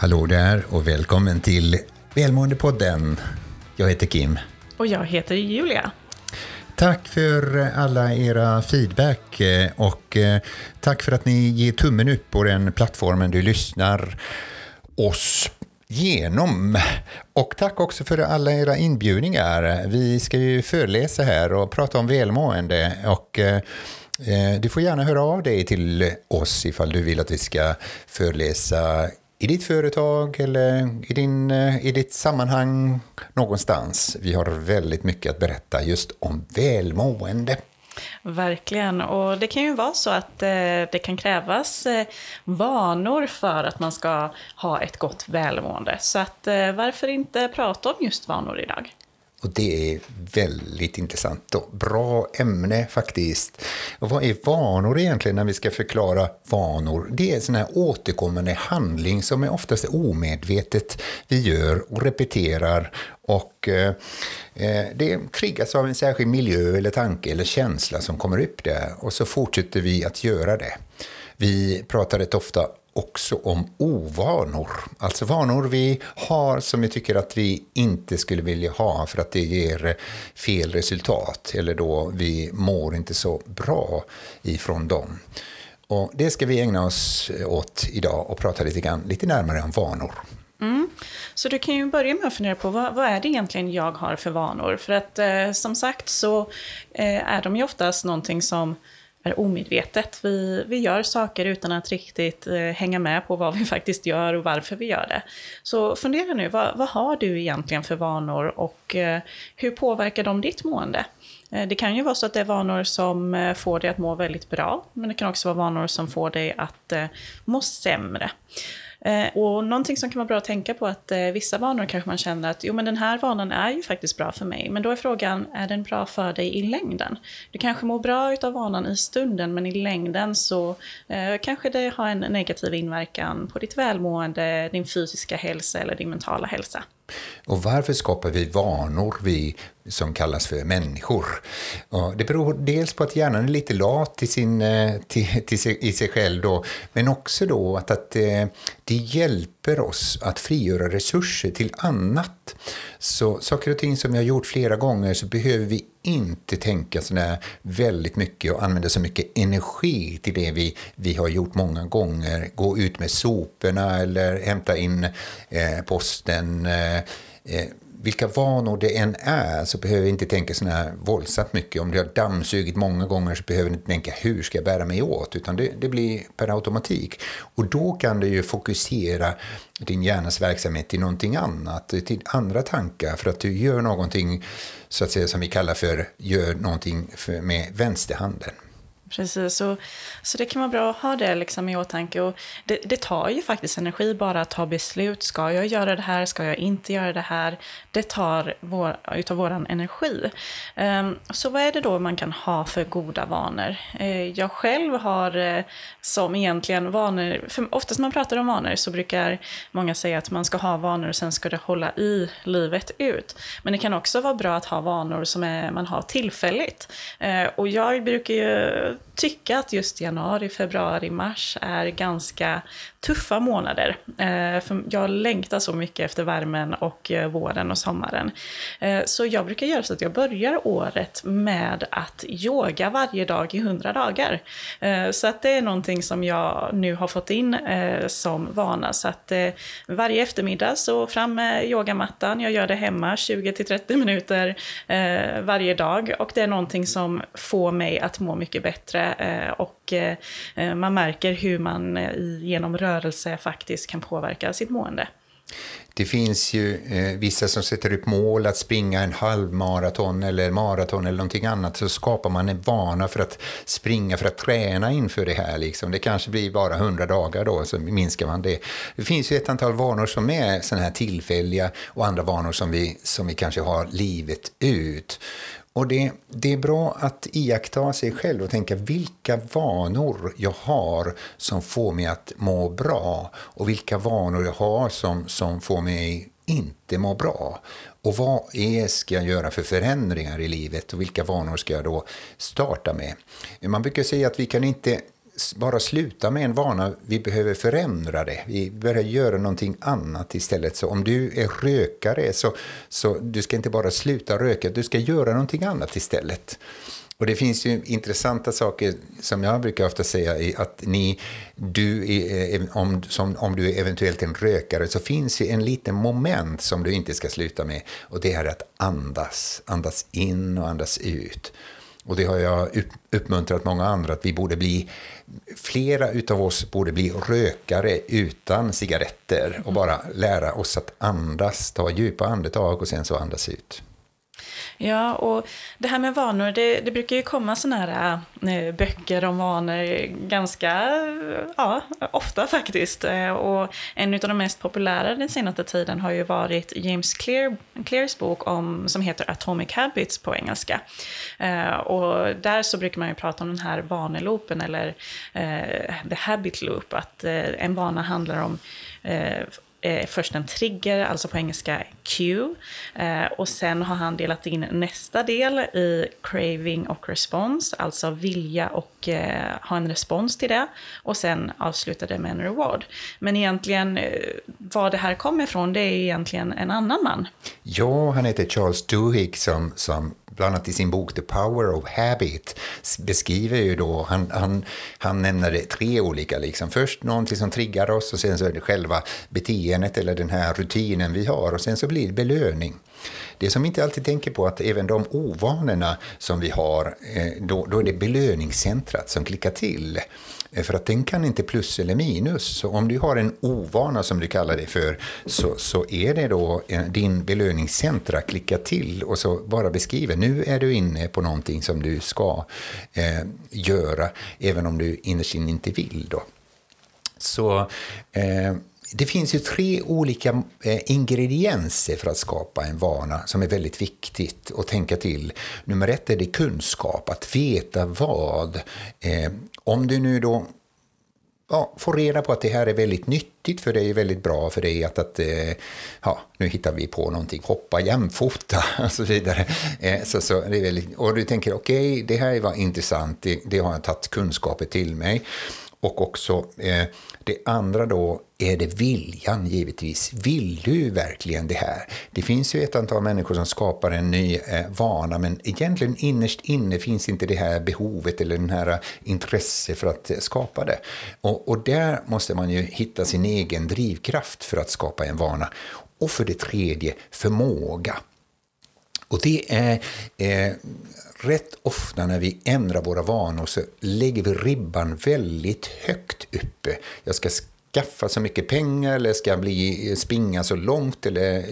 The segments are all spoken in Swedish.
Hallå där och välkommen till Välmåendepodden. Jag heter Kim. Och jag heter Julia. Tack för alla era feedback eh, och eh, tack för att ni ger tummen upp på den plattformen du lyssnar oss genom. Och tack också för alla era inbjudningar. Vi ska ju föreläsa här och prata om välmående och eh, du får gärna höra av dig till oss ifall du vill att vi ska föreläsa i ditt företag eller i, din, eh, i ditt sammanhang någonstans. Vi har väldigt mycket att berätta just om välmående. Verkligen, och det kan ju vara så att eh, det kan krävas eh, vanor för att man ska ha ett gott välmående. Så att, eh, varför inte prata om just vanor idag? Och det är väldigt intressant och bra ämne faktiskt. Och vad är vanor egentligen när vi ska förklara vanor? Det är en sån här återkommande handling som är oftast omedvetet vi gör och repeterar och eh, eh, det triggas av en särskild miljö eller tanke eller känsla som kommer upp där och så fortsätter vi att göra det. Vi pratar rätt ofta också om ovanor. Alltså vanor vi har som vi tycker att vi inte skulle vilja ha för att det ger fel resultat eller då vi mår inte så bra ifrån dem. Och det ska vi ägna oss åt idag och prata lite, grann, lite närmare om vanor. Mm. Så du kan ju börja med att fundera på vad, vad är det egentligen jag har för vanor? För att eh, som sagt så eh, är de ju oftast någonting som är omedvetet. Vi, vi gör saker utan att riktigt eh, hänga med på vad vi faktiskt gör och varför vi gör det. Så fundera nu, vad, vad har du egentligen för vanor och eh, hur påverkar de ditt mående? Eh, det kan ju vara så att det är vanor som eh, får dig att må väldigt bra, men det kan också vara vanor som får dig att eh, må sämre. Eh, och någonting som kan vara bra att tänka på att eh, vissa vanor kanske man känner att jo men den här vanan är ju faktiskt bra för mig. Men då är frågan, är den bra för dig i längden? Du kanske mår bra utav vanan i stunden men i längden så eh, kanske det har en negativ inverkan på ditt välmående, din fysiska hälsa eller din mentala hälsa. Och varför skapar vi vanor, vi som kallas för människor? Det beror dels på att hjärnan är lite lat i, sin, eh, till, till sig, i sig själv, då, men också då att, att eh, det hjälper oss att frigöra resurser till annat. Så saker och ting som vi har gjort flera gånger så behöver vi inte tänka sådär väldigt mycket och använda så mycket energi till det vi, vi har gjort många gånger. Gå ut med soporna eller hämta in eh, posten. Eh, eh vilka vanor det än är så behöver vi inte tänka så här våldsamt mycket. Om du har dammsugit många gånger så behöver du inte tänka hur ska jag bära mig åt, utan det, det blir per automatik. Och då kan du ju fokusera din hjärnas verksamhet till någonting annat, till andra tankar, för att du gör någonting så att säga som vi kallar för gör någonting för, med vänsterhanden. Precis, så, så det kan vara bra att ha det liksom i åtanke. Och det, det, tar ju faktiskt energi bara att ta beslut. Ska jag göra det här? Ska jag inte göra det här? Det tar vår, utav vår energi. Um, så vad är det då man kan ha för goda vanor? Uh, jag själv har uh, som egentligen vanor, för oftast när man pratar om vanor så brukar många säga att man ska ha vanor och sen ska det hålla i livet ut. Men det kan också vara bra att ha vanor som är, man har tillfälligt. Uh, och jag brukar ju tycka att just januari, februari, mars är ganska tuffa månader. Eh, för jag längtar så mycket efter värmen och eh, våren och sommaren. Eh, så jag brukar göra så att jag börjar året med att yoga varje dag i 100 dagar. Eh, så att det är någonting som jag nu har fått in eh, som vana. Så att eh, varje eftermiddag så fram med yogamattan, jag gör det hemma 20-30 minuter varje dag. Och det är någonting som får mig att må mycket bättre och Eh, man märker hur man eh, genom rörelse faktiskt kan påverka sitt mående. Det finns ju eh, vissa som sätter upp mål att springa en halvmaraton eller maraton eller någonting annat. Så skapar man en vana för att springa, för att träna inför det här. Liksom. Det kanske blir bara hundra dagar då, så minskar man det. Det finns ju ett antal vanor som är sådana här tillfälliga och andra vanor som vi, som vi kanske har livet ut. Och det, det är bra att iaktta sig själv och tänka vilka vanor jag har som får mig att må bra och vilka vanor jag har som, som får mig inte må bra. Och vad är, ska jag göra för förändringar i livet och vilka vanor ska jag då starta med? Man brukar säga att vi kan inte bara sluta med en vana, vi behöver förändra det. Vi börjar göra någonting annat istället. Så om du är rökare, så, så du ska inte bara sluta röka, du ska göra någonting annat istället. Och det finns ju intressanta saker som jag brukar ofta säga att ni, du är, eh, om, som, om du är eventuellt en rökare så finns ju en liten moment som du inte ska sluta med och det är att andas, andas in och andas ut. Och det har jag uppmuntrat många andra att vi borde bli, flera utav oss borde bli rökare utan cigaretter och bara lära oss att andas, ta djupa andetag och sen så andas ut. Ja, och det här med vanor, det, det brukar ju komma sådana här äh, böcker om vanor ganska ja, ofta faktiskt. Eh, och en av de mest populära den senaste tiden har ju varit James Clear, Clears bok om, som heter Atomic Habits på engelska. Äh, och där så brukar man ju prata om den här vaneloopen eller äh, the habit loop, att en vana handlar om eh, först en trigger, alltså på engelska cue. Eh, och sen har han delat in nästa del i craving och response, alltså vilja och eh, ha en respons till det. Och sen avslutade med en reward. Men egentligen, eh, var det här kommer ifrån, det är egentligen en annan man. Ja, han heter Charles Duhigg som, som bland annat i sin bok The Power of Habit beskriver ju då, han, han, han nämner det tre olika, liksom. först någonting som triggar oss och sen så är det själva beteendet eller den här rutinen vi har och sen så blir det belöning. Det som vi inte alltid tänker på är att även de ovanorna som vi har, eh, då, då är det belöningscentrat som klickar till. Eh, för att den kan inte plus eller minus. Så om du har en ovana som du kallar det för så, så är det då eh, din belöningscentra klicka till och så bara beskriver nu är du inne på någonting som du ska eh, göra även om du innerst inne inte vill. Då. Så eh, det finns ju tre olika eh, ingredienser för att skapa en vana som är väldigt viktigt att tänka till. Nummer ett är det kunskap, att veta vad. Eh, om du nu då ja, får reda på att det här är väldigt nyttigt för dig, väldigt bra för dig att, att eh, ja, nu hittar vi på någonting, hoppa jämfota och så vidare. Eh, så, så det är väldigt, och du tänker okej, okay, det här var intressant, det, det har jag tagit kunskaper till mig. Och också eh, det andra då är det viljan givetvis. Vill du verkligen det här? Det finns ju ett antal människor som skapar en ny eh, vana men egentligen innerst inne finns inte det här behovet eller den här eh, intresse för att eh, skapa det. Och, och där måste man ju hitta sin egen drivkraft för att skapa en vana. Och för det tredje, förmåga. Och det är eh, rätt ofta när vi ändrar våra vanor så lägger vi ribban väldigt högt uppe. Jag ska skaffa så mycket pengar eller ska bli, springa så långt eller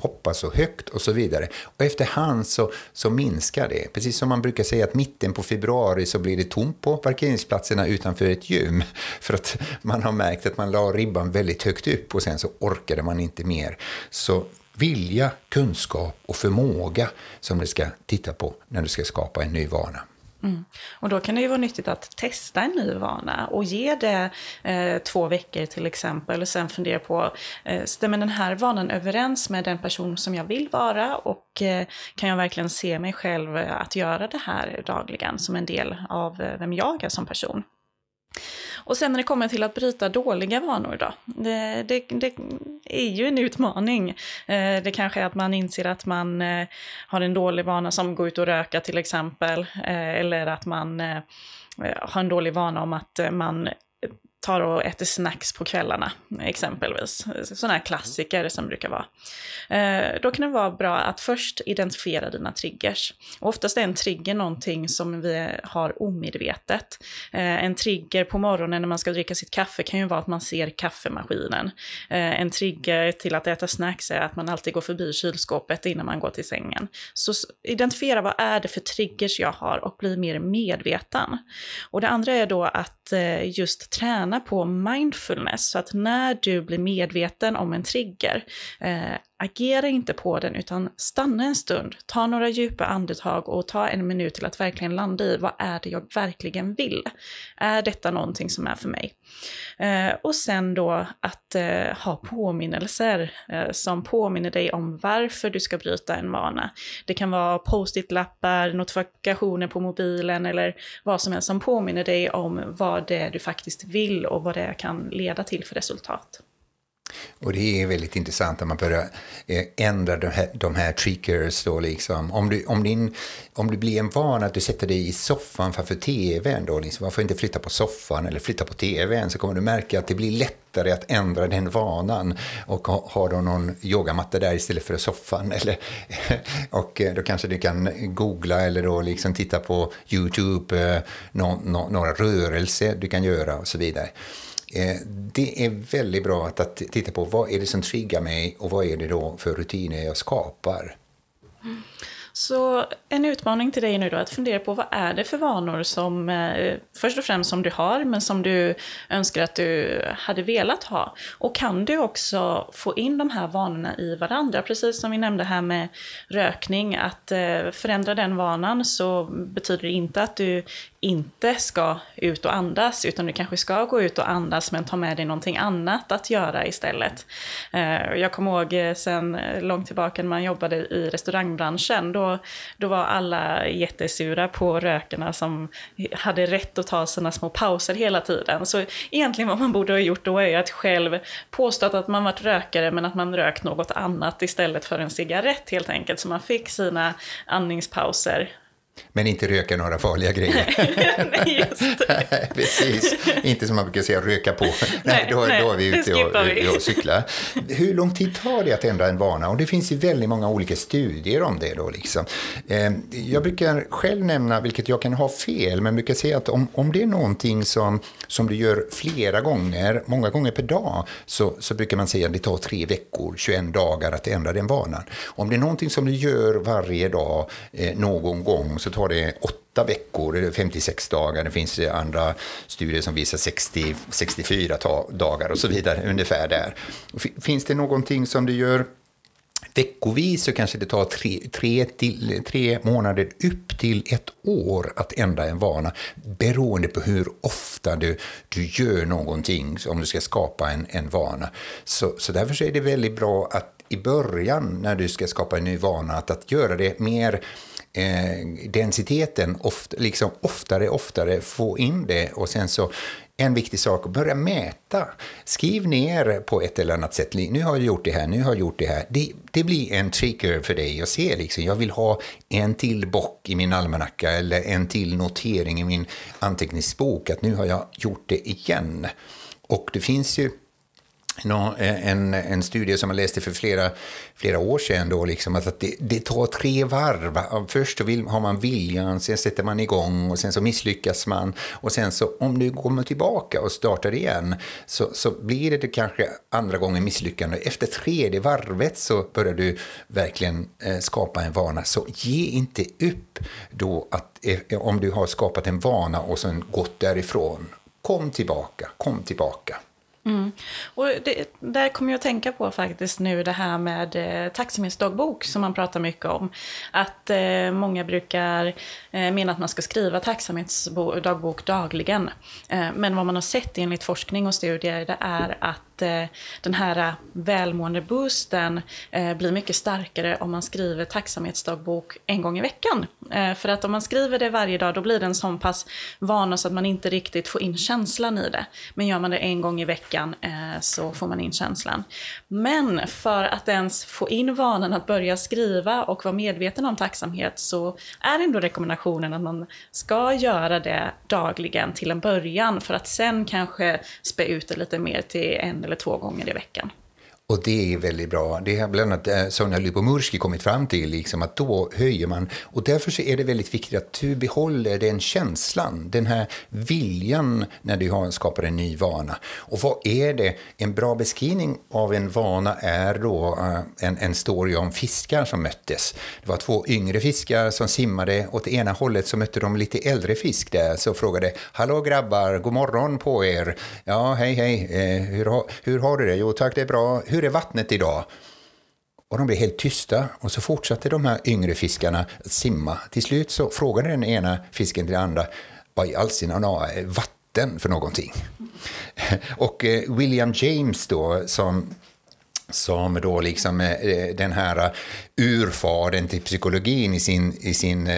hoppa så högt och så vidare. Och efterhand så, så minskar det. Precis som man brukar säga att mitten på februari så blir det tomt på parkeringsplatserna utanför ett gym. För att man har märkt att man la ribban väldigt högt upp och sen så orkade man inte mer. Så vilja, kunskap och förmåga som du ska titta på när du ska skapa en ny vana. Mm. Och då kan det ju vara nyttigt att testa en ny vana och ge det eh, två veckor till exempel och sen fundera på, eh, stämmer den här vanan överens med den person som jag vill vara och eh, kan jag verkligen se mig själv eh, att göra det här dagligen som en del av eh, vem jag är som person? Och sen när det kommer till att bryta dåliga vanor då, det, det, det är ju en utmaning. Eh, det kanske är att man inser att man eh, har en dålig vana som gå ut och röka till exempel, eh, eller att man har en dålig vana om att man tar och äter snacks på kvällarna, exempelvis. Sådana här klassiker som brukar vara. Eh, då kan det vara bra att först identifiera dina triggers. Och oftast är en trigger någonting som vi har omedvetet. Eh, en trigger på morgonen när man ska dricka sitt kaffe kan ju vara att man ser kaffemaskinen. Eh, en trigger till att äta snacks är att man alltid går förbi kylskåpet innan man går till sängen. Så identifiera vad är det för triggers jag har och bli mer medveten. Och det andra är då att eh, just träna på mindfulness, så att när du blir medveten om en trigger, eh, agera inte på den utan stanna en stund, ta några djupa andetag och ta en minut till att verkligen landa i vad är det jag verkligen vill? Är detta någonting som är för mig? Eh, och sen då att eh, ha påminnelser eh, som påminner dig om varför du ska bryta en vana. Det kan vara post-it-lappar, notifikationer på mobilen eller vad som helst som påminner dig om vad det är du faktiskt vill och vad det kan leda till för resultat. Och det är väldigt intressant när man börjar eh, ändra de här, de här triggers. Då liksom. om, du, om, din, om det blir en vana att du sätter dig i soffan framför tvn, då liksom, varför inte flytta på soffan eller flytta på tvn, så kommer du märka att det blir lättare att ändra den vanan och ha, ha någon yogamatta där istället för soffan. Eller, och eh, då kanske du kan googla eller då liksom titta på YouTube, eh, no, no, några rörelser du kan göra och så vidare. Eh, det är väldigt bra att, att titta på vad är det som triggar mig och vad är det då för rutiner jag skapar. Så en utmaning till dig nu då att fundera på vad är det för vanor som eh, först och främst som du har men som du önskar att du hade velat ha. Och kan du också få in de här vanorna i varandra? Precis som vi nämnde här med rökning, att eh, förändra den vanan så betyder det inte att du inte ska ut och andas, utan du kanske ska gå ut och andas men ta med dig någonting annat att göra istället. Eh, jag kommer ihåg eh, sen långt tillbaka när man jobbade i restaurangbranschen, då, då var alla jättesura på rökarna som hade rätt att ta sina små pauser hela tiden. Så egentligen vad man borde ha gjort då är att själv påstått att man varit rökare men att man rökt något annat istället för en cigarett helt enkelt. Så man fick sina andningspauser men inte röka några farliga grejer. nej, just det. Precis, inte som man brukar säga röka på. Nej, då, nej, då är vi ute och, och cyklar. Hur lång tid tar det att ändra en vana? Och det finns ju väldigt många olika studier om det. Då, liksom. Ehm, jag brukar själv nämna, vilket jag kan ha fel, men brukar säga att om, om det är någonting som, som du gör flera gånger, många gånger per dag, så, så brukar man säga att det tar tre veckor, 21 dagar att ändra den vanan. Om det är någonting som du gör varje dag, eh, någon gång, så tar det åtta veckor, 56 dagar. Det finns andra studier som visar 60, 64 dagar och så vidare, ungefär där. Finns det någonting som du gör veckovis så kanske det tar tre, tre, till, tre månader upp till ett år att ändra en vana beroende på hur ofta du, du gör någonting om du ska skapa en, en vana. Så, så därför är det väldigt bra att i början när du ska skapa en ny vana att, att göra det mer eh, densiteten ofta, liksom oftare, oftare få in det och sen så en viktig sak, börja mäta. Skriv ner på ett eller annat sätt. Nu har jag gjort det här, nu har jag gjort det här. Det, det blir en trigger för dig att se. Liksom, jag vill ha en till bock i min almanacka eller en till notering i min anteckningsbok. Att nu har jag gjort det igen. Och det finns ju Eh, en, en studie som jag läste för flera, flera år sedan, då, liksom, att det, det tar tre varv. Först vill, har man viljan, sen sätter man igång och sen så misslyckas man. Och sen så om du kommer tillbaka och startar igen så, så blir det kanske andra gången misslyckande. Efter tredje varvet så börjar du verkligen eh, skapa en vana. Så ge inte upp då att eh, om du har skapat en vana och sen gått därifrån. Kom tillbaka, kom tillbaka. Mm. Och det, där kommer jag att tänka på faktiskt nu det här med eh, tacksamhetsdagbok som man pratar mycket om. Att eh, många brukar eh, mena att man ska skriva tacksamhetsdagbok dagligen. Eh, men vad man har sett enligt forskning och studier det är att Eh, den här eh, välmående-boosten eh, blir mycket starkare om man skriver tacksamhetsdagbok en gång i veckan. För att om man skriver det varje dag då blir det en sån pass vana så att man inte riktigt får in känslan i det. Men gör man det en gång i veckan så får man in känslan. Men för att ens få in vanan att börja skriva och vara medveten om tacksamhet så är ändå rekommendationen att man ska göra det dagligen till en början för att sen kanske spä ut det lite mer till en eller två gånger i veckan. Och det är väldigt bra. Det har bland annat eh, Sonja Lyubomirsky kommit fram till, liksom, att då höjer man. Och därför är det väldigt viktigt att du behåller den känslan, den här viljan när du har skapat en ny vana. Och vad är det? En bra beskrivning av en vana är då eh, en, en story om fiskar som möttes. Det var två yngre fiskar som simmade. Åt ena hållet så mötte de lite äldre fisk där, så frågade ”Hallå grabbar, god morgon på er!” ”Ja, hej hej, eh, hur, hur har du det?” ”Jo tack, det är bra.” hur hur är vattnet idag? Och de blev helt tysta och så fortsatte de här yngre fiskarna att simma. Till slut så frågade den ena fisken till den andra vad i all sin är vatten för någonting? Och eh, William James då, som som då liksom eh, eh, den här urfadern till psykologin i sin, i sin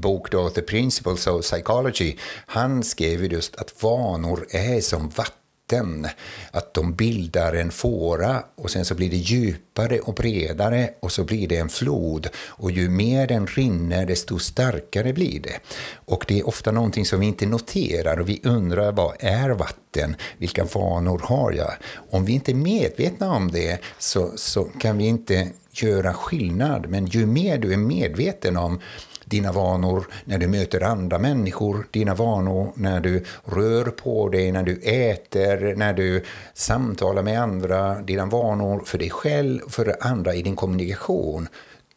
bok då, The Principles of Psychology, han skrev just att vanor är som vatten mitten, Att de bildar en fåra och sen så blir det djupare och bredare och så blir det en flod. Och ju mer den rinner desto starkare blir det. Och det är ofta någonting som vi inte noterar och vi undrar vad är vatten? Vilka vanor har jag? Om vi inte är medvetna om det så, så kan vi inte göra skillnad. Men ju mer du är medveten om dina vanor när du möter andra människor, dina vanor när du rör på dig, när du äter, när du samtalar med andra, dina vanor för dig själv och för andra i din kommunikation.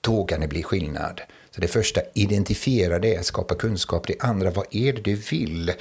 Då kan det bli skillnad. Så det första, identifiera det, skapa kunskap. Det andra, vad är det du vill?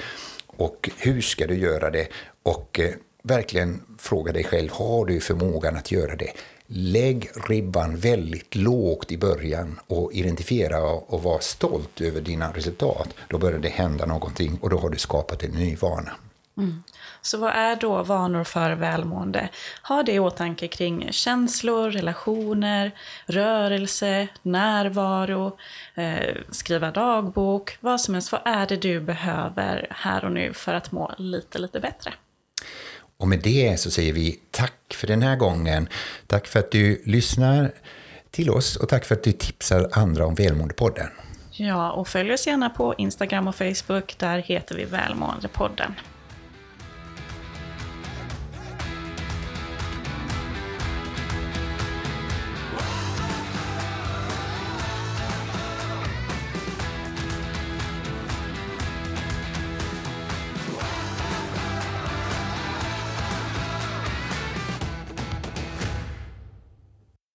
Och hur ska du göra det? Och eh, verkligen fråga dig själv, har du förmågan att göra det? Lägg ribban väldigt lågt i början och identifiera och var stolt över dina resultat. Då börjar det hända någonting och då har du skapat en ny vana. Mm. Så vad är då vanor för välmående? Ha det i åtanke kring känslor, relationer, rörelse, närvaro, eh, skriva dagbok, vad som helst. Vad är det du behöver här och nu för att må lite, lite bättre? Och med det så säger vi tack för den här gången. Tack för att du lyssnar till oss och tack för att du tipsar andra om Välmåendepodden. Ja, och följ oss gärna på Instagram och Facebook. Där heter vi Välmåendepodden.